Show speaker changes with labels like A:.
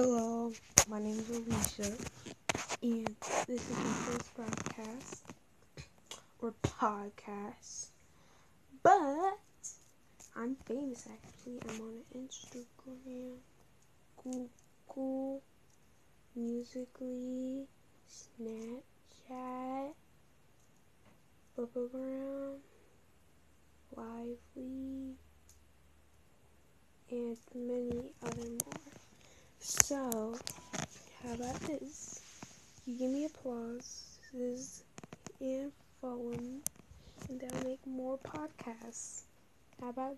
A: Hello, my name is Alicia, and this is my first broadcast or podcast. But I'm famous actually. I'm on Instagram, Google, Musically, Snapchat, Bubblegram, Lively, and many other more. So, how about this? You give me applause and follow me, and then I'll make more podcasts. How about that?